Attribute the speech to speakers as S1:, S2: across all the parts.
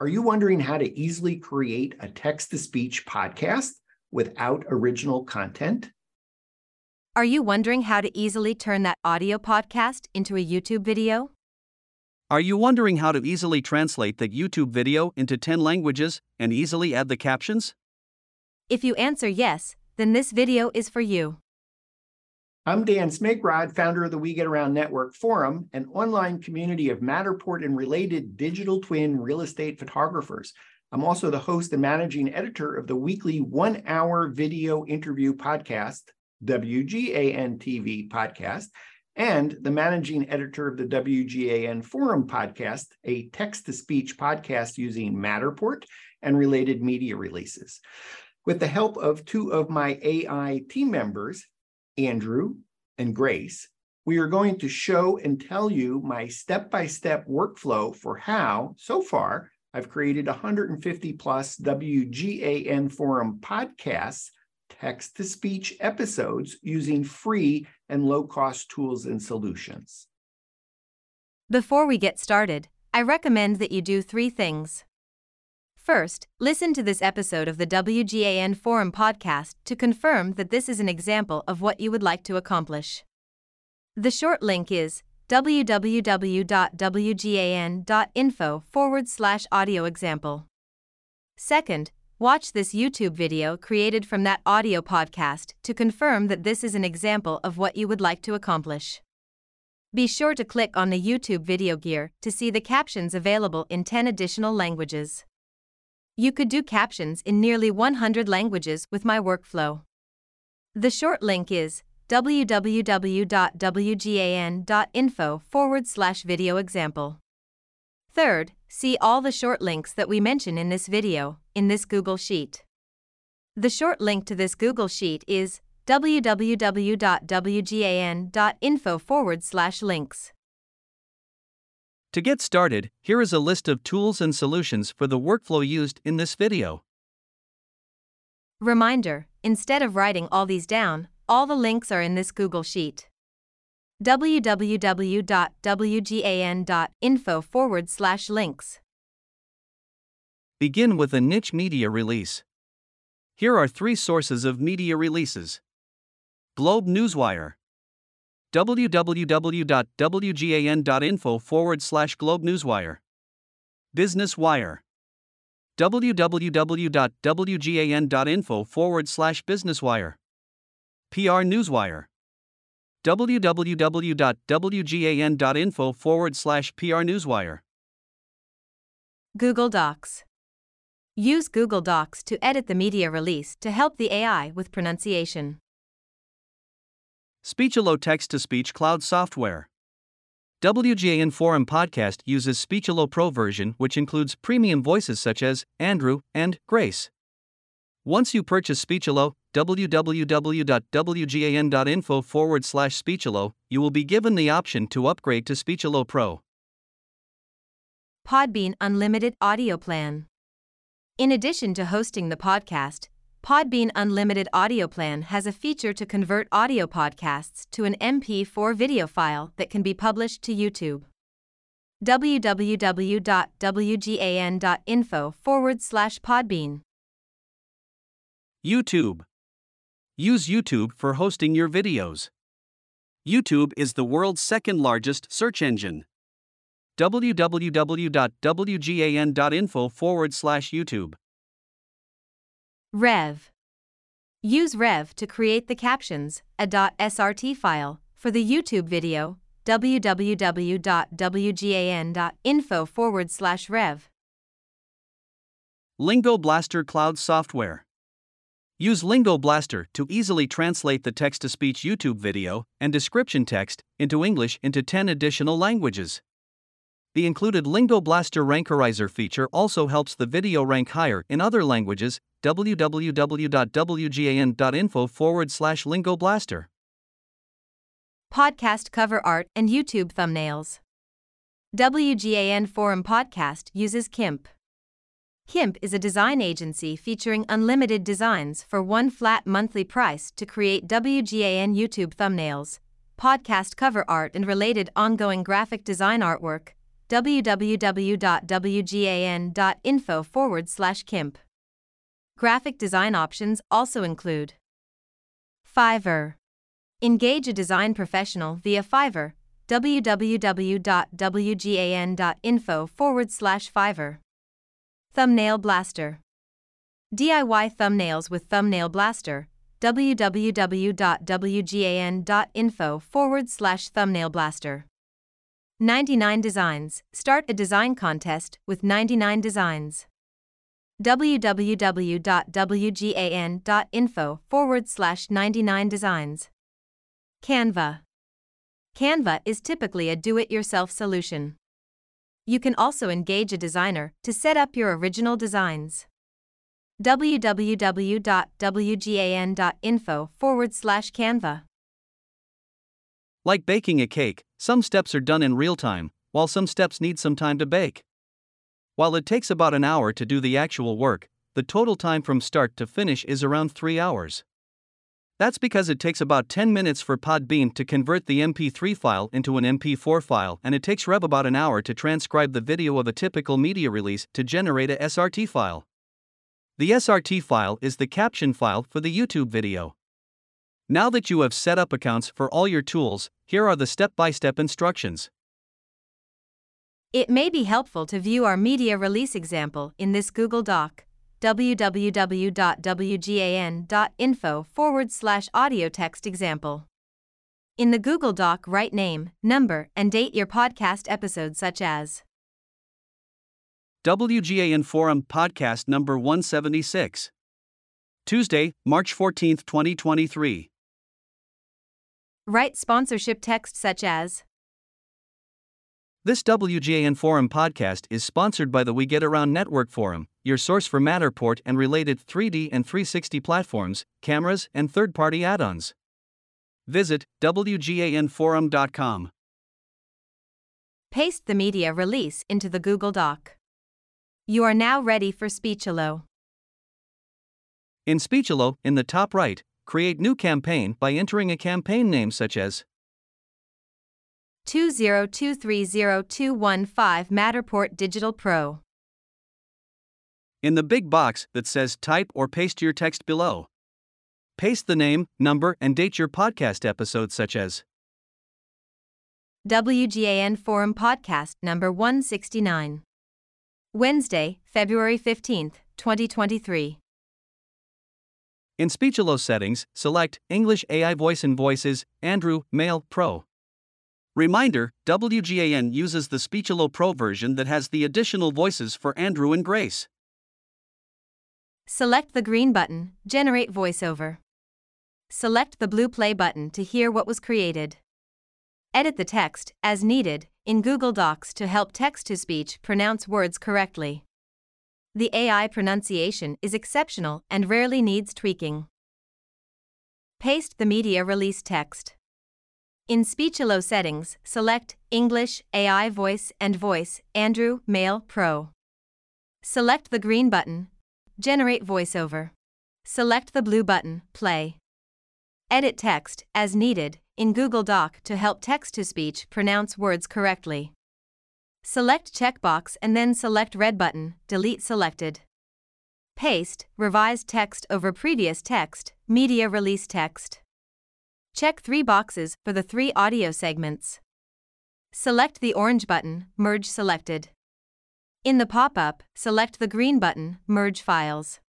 S1: Are you wondering how to easily create a text to speech podcast without original content?
S2: Are you wondering how to easily turn that audio podcast into a YouTube video?
S3: Are you wondering how to easily translate that YouTube video into 10 languages and easily add the captions?
S2: If you answer yes, then this video is for you.
S1: I'm Dan Smigrod, founder of the We Get Around Network Forum, an online community of Matterport and related digital twin real estate photographers. I'm also the host and managing editor of the weekly one hour video interview podcast, WGAN TV podcast, and the managing editor of the WGAN Forum podcast, a text to speech podcast using Matterport and related media releases. With the help of two of my AI team members, Andrew, and Grace, we are going to show and tell you my step by step workflow for how, so far, I've created 150 plus WGAN Forum podcasts, text to speech episodes using free and low cost tools and solutions.
S2: Before we get started, I recommend that you do three things. First, listen to this episode of the WGAN Forum podcast to confirm that this is an example of what you would like to accomplish. The short link is www.wgan.info forward slash audio example. Second, watch this YouTube video created from that audio podcast to confirm that this is an example of what you would like to accomplish. Be sure to click on the YouTube video gear to see the captions available in 10 additional languages. You could do captions in nearly 100 languages with my workflow. The short link is www.wgan.info forward slash video example. Third, see all the short links that we mention in this video in this Google Sheet. The short link to this Google Sheet is www.wgan.info forward slash links.
S3: To get started, here is a list of tools and solutions for the workflow used in this video.
S2: Reminder instead of writing all these down, all the links are in this Google Sheet. www.wgan.info forward slash links.
S3: Begin with a niche media release. Here are three sources of media releases Globe Newswire, www.wgan.info forward slash Globe Newswire. Business Wire. www.wgan.info forward slash Business Wire. PR Newswire. www.wgan.info forward slash PR Newswire.
S2: Google Docs. Use Google Docs to edit the media release to help the AI with pronunciation.
S3: Speechelo text to speech cloud software. WGAN Forum Podcast uses Speechelo Pro version, which includes premium voices such as Andrew and Grace. Once you purchase Speechelo, www.wgan.info forward slash Speechelo, you will be given the option to upgrade to Speechelo Pro.
S2: Podbean Unlimited Audio Plan. In addition to hosting the podcast, Podbean Unlimited Audio Plan has a feature to convert audio podcasts to an MP4 video file that can be published to YouTube. www.wgan.info forward slash Podbean.
S3: YouTube. Use YouTube for hosting your videos. YouTube is the world's second largest search engine. www.wgan.info forward slash YouTube.
S2: Rev. Use Rev to create the captions, a .srt file, for the YouTube video, www.wgan.info forward slash rev.
S3: Lingo Blaster Cloud Software. Use Lingo Blaster to easily translate the text to speech YouTube video and description text into English into 10 additional languages. The included Lingo Blaster Rankerizer feature also helps the video rank higher in other languages. www.wgan.info forward slash Lingo Blaster.
S2: Podcast cover art and YouTube thumbnails. WGAN Forum Podcast uses KIMP. KIMP is a design agency featuring unlimited designs for one flat monthly price to create WGAN YouTube thumbnails, podcast cover art, and related ongoing graphic design artwork www.wgan.info forward slash KIMP. Graphic design options also include Fiverr. Engage a design professional via Fiverr, www.wgan.info forward slash Fiverr. Thumbnail Blaster. DIY thumbnails with Thumbnail Blaster, www.wgan.info forward slash thumbnail blaster. 99 Designs. Start a design contest with 99 designs. www.wgan.info forward slash 99 designs. Canva. Canva is typically a do it yourself solution. You can also engage a designer to set up your original designs www.wgan.info forward slash Canva.
S3: Like baking a cake, some steps are done in real time, while some steps need some time to bake. While it takes about an hour to do the actual work, the total time from start to finish is around 3 hours. That's because it takes about 10 minutes for Podbean to convert the MP3 file into an MP4 file, and it takes Rev about an hour to transcribe the video of a typical media release to generate a SRT file. The SRT file is the caption file for the YouTube video. Now that you have set up accounts for all your tools, here are the step by step instructions.
S2: It may be helpful to view our media release example in this Google Doc www.wgan.info forward slash audio text example. In the Google Doc, write name, number, and date your podcast episode, such as
S3: WGAN Forum Podcast number 176. Tuesday, March 14, 2023.
S2: Write sponsorship text such as
S3: This WGAN Forum podcast is sponsored by the We Get Around Network Forum, your source for Matterport and related 3D and 360 platforms, cameras, and third party add ons. Visit WGANForum.com.
S2: Paste the media release into the Google Doc. You are now ready for Speechelo.
S3: In Speechelo, in the top right, create new campaign by entering a campaign name such as
S2: 202302115 Matterport Digital Pro.
S3: In the big box that says type or paste your text below. Paste the name, number, and date your podcast episode such as
S2: WGAN Forum Podcast number 169. Wednesday, February 15th, 2023.
S3: In Speechelo settings, select English AI Voice and Voices, Andrew, Male, Pro. Reminder WGAN uses the Speechelo Pro version that has the additional voices for Andrew and Grace.
S2: Select the green button, Generate VoiceOver. Select the blue play button to hear what was created. Edit the text, as needed, in Google Docs to help text to speech pronounce words correctly. The AI pronunciation is exceptional and rarely needs tweaking. Paste the media release text. In Speechelo settings, select English, AI Voice and Voice, Andrew, Male, Pro. Select the green button, Generate VoiceOver. Select the blue button, Play. Edit text, as needed, in Google Doc to help text to speech pronounce words correctly. Select checkbox and then select red button, delete selected. Paste, revised text over previous text, media release text. Check three boxes for the three audio segments. Select the orange button, merge selected. In the pop-up, select the green button, merge files.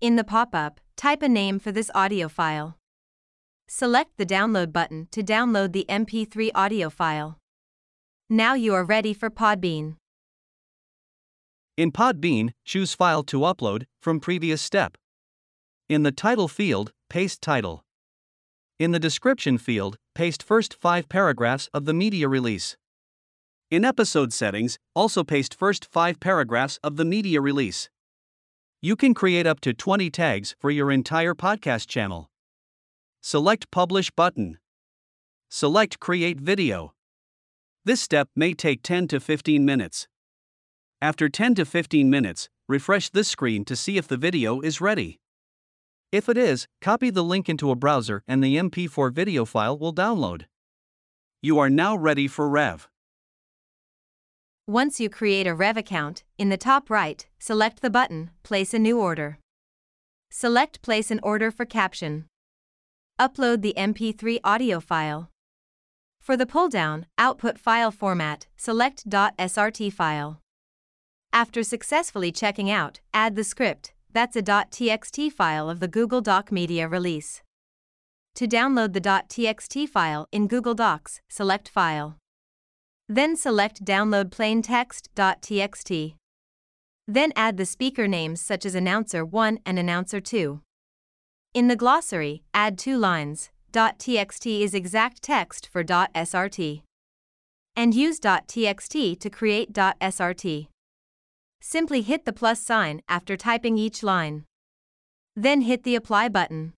S2: In the pop-up, type a name for this audio file. Select the download button to download the MP3 audio file. Now you are ready for Podbean.
S3: In Podbean, choose File to upload from previous step. In the title field, paste title. In the description field, paste first five paragraphs of the media release. In episode settings, also paste first five paragraphs of the media release. You can create up to 20 tags for your entire podcast channel. Select Publish button. Select Create Video. This step may take 10 to 15 minutes. After 10 to 15 minutes, refresh this screen to see if the video is ready. If it is, copy the link into a browser and the MP4 video file will download. You are now ready for Rev.
S2: Once you create a Rev account, in the top right, select the button Place a New Order. Select Place an Order for Caption. Upload the MP3 audio file. For the pull-down, output file format, select .srt file. After successfully checking out, add the script, that's a .txt file of the Google Doc Media release. To download the .txt file in Google Docs, select File. Then select Download Plain Text.txt. Then add the speaker names such as Announcer 1 and Announcer 2. In the glossary, add two lines. .txt is exact text for .srt. And use .txt to create .srt. Simply hit the plus sign after typing each line. Then hit the Apply button.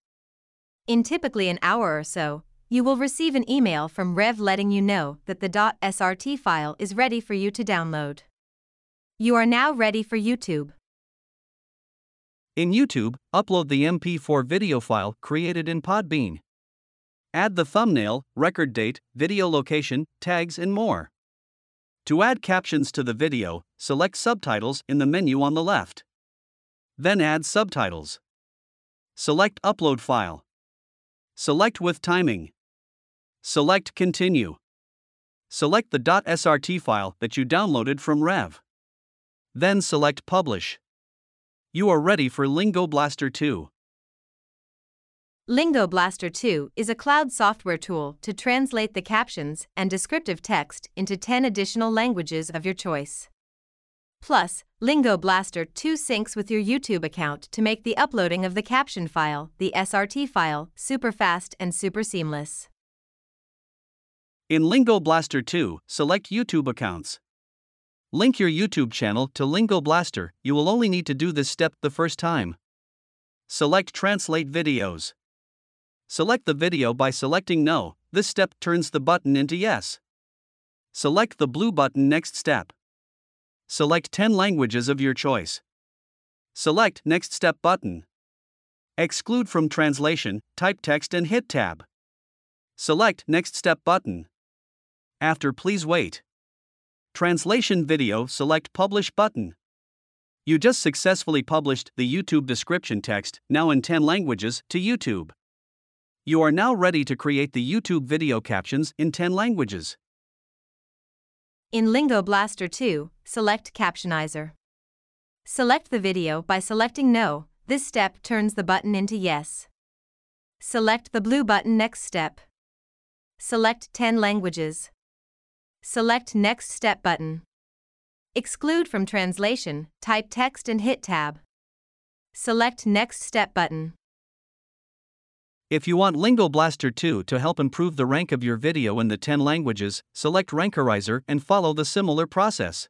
S2: In typically an hour or so, you will receive an email from Rev letting you know that the .srt file is ready for you to download. You are now ready for YouTube.
S3: In YouTube, upload the MP4 video file created in Podbean. Add the thumbnail, record date, video location, tags, and more. To add captions to the video, select Subtitles in the menu on the left. Then add subtitles. Select Upload File. Select with timing. Select Continue. Select the .srt file that you downloaded from Rev. Then select Publish. You are ready for Lingo Blaster 2.
S2: Lingo Blaster 2 is a cloud software tool to translate the captions and descriptive text into 10 additional languages of your choice. Plus, Lingo Blaster 2 syncs with your YouTube account to make the uploading of the caption file, the SRT file, super fast and super seamless.
S3: In Lingo Blaster 2, select YouTube accounts. Link your YouTube channel to Lingo Blaster. You will only need to do this step the first time. Select Translate Videos. Select the video by selecting No. This step turns the button into Yes. Select the blue button Next Step. Select 10 languages of your choice. Select Next Step button. Exclude from translation, type text and hit Tab. Select Next Step button. After please wait. Translation video select Publish button. You just successfully published the YouTube description text, now in 10 languages, to YouTube. You are now ready to create the YouTube video captions in 10 languages.
S2: In Lingo Blaster 2, select Captionizer. Select the video by selecting No. This step turns the button into Yes. Select the blue button Next Step. Select 10 languages. Select Next Step button. Exclude from translation, type text and hit Tab. Select Next Step button.
S3: If you want Lingo Blaster 2 to help improve the rank of your video in the 10 languages, select Rankerizer and follow the similar process.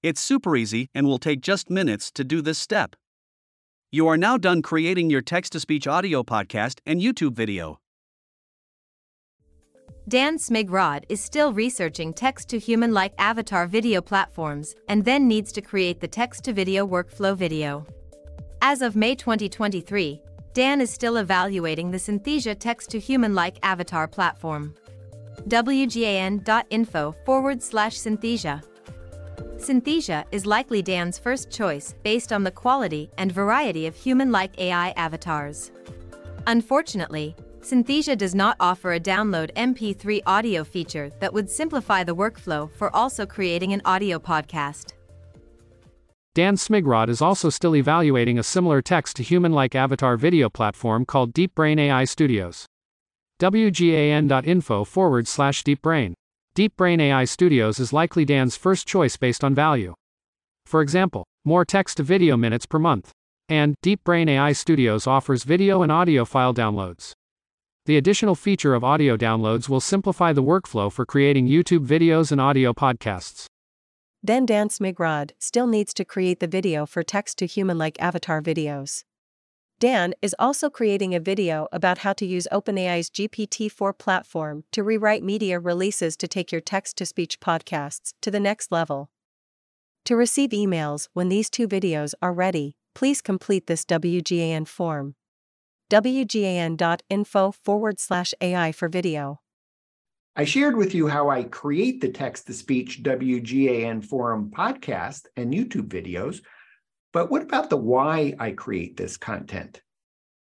S3: It's super easy and will take just minutes to do this step. You are now done creating your text to speech audio podcast and YouTube video.
S2: Dan Smigrod is still researching text to human like avatar video platforms and then needs to create the text to video workflow video. As of May 2023, Dan is still evaluating the Synthesia text to human like avatar platform. WGAN.info forward slash Synthesia. Synthesia is likely Dan's first choice based on the quality and variety of human like AI avatars. Unfortunately, Synthesia does not offer a download MP3 audio feature that would simplify the workflow for also creating an audio podcast.
S4: Dan Smigrod is also still evaluating a similar text to human like avatar video platform called DeepBrain AI Studios. WGAN.info forward slash DeepBrain. DeepBrain AI Studios is likely Dan's first choice based on value. For example, more text to video minutes per month. And DeepBrain AI Studios offers video and audio file downloads. The additional feature of audio downloads will simplify the workflow for creating YouTube videos and audio podcasts.
S5: Then Dan Smigrod still needs to create the video for text to human like avatar videos. Dan is also creating a video about how to use OpenAI's GPT 4 platform to rewrite media releases to take your text to speech podcasts to the next level. To receive emails when these two videos are ready, please complete this WGAN form. WGAN.info forward slash AI for video.
S1: I shared with you how I create the text to speech WGAN forum podcast and YouTube videos, but what about the why I create this content?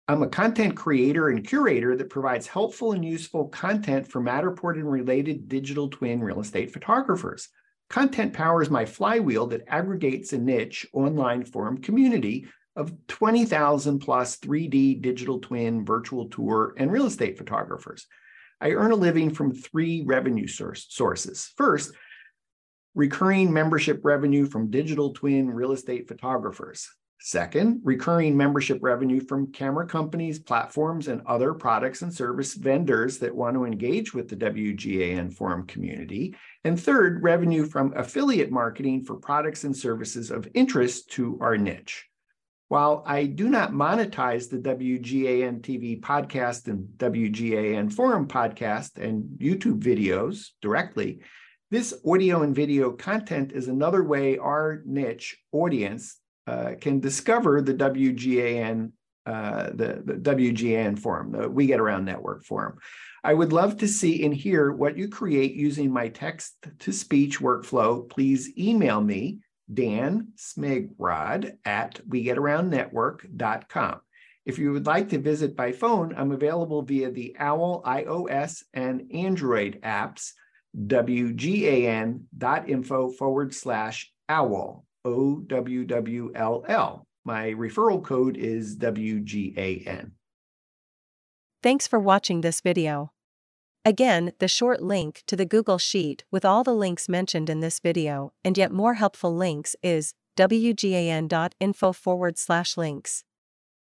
S1: I'm a content creator and curator that provides helpful and useful content for Matterport and related digital twin real estate photographers. Content powers my flywheel that aggregates a niche online forum community of 20,000 plus 3D digital twin, virtual tour, and real estate photographers. I earn a living from three revenue source, sources. First, recurring membership revenue from digital twin real estate photographers. Second, recurring membership revenue from camera companies, platforms, and other products and service vendors that want to engage with the WGAN forum community. And third, revenue from affiliate marketing for products and services of interest to our niche. While I do not monetize the WGAN TV podcast and WGAN forum podcast and YouTube videos directly, this audio and video content is another way our niche audience uh, can discover the WGAN uh, the, the WGAN forum, the We Get Around Network forum. I would love to see and hear what you create using my text to speech workflow. Please email me Dan Smigrod at WeGetAroundNetwork.com. If you would like to visit by phone, I'm available via the Owwll iOS and Android apps, wgan.info forward slash Owwll, O W W L L. My referral code is WGAN.
S5: Thanks for watching this video. Again, the short link to the Google Sheet with all the links mentioned in this video and yet more helpful links is wgan.info forward slash links.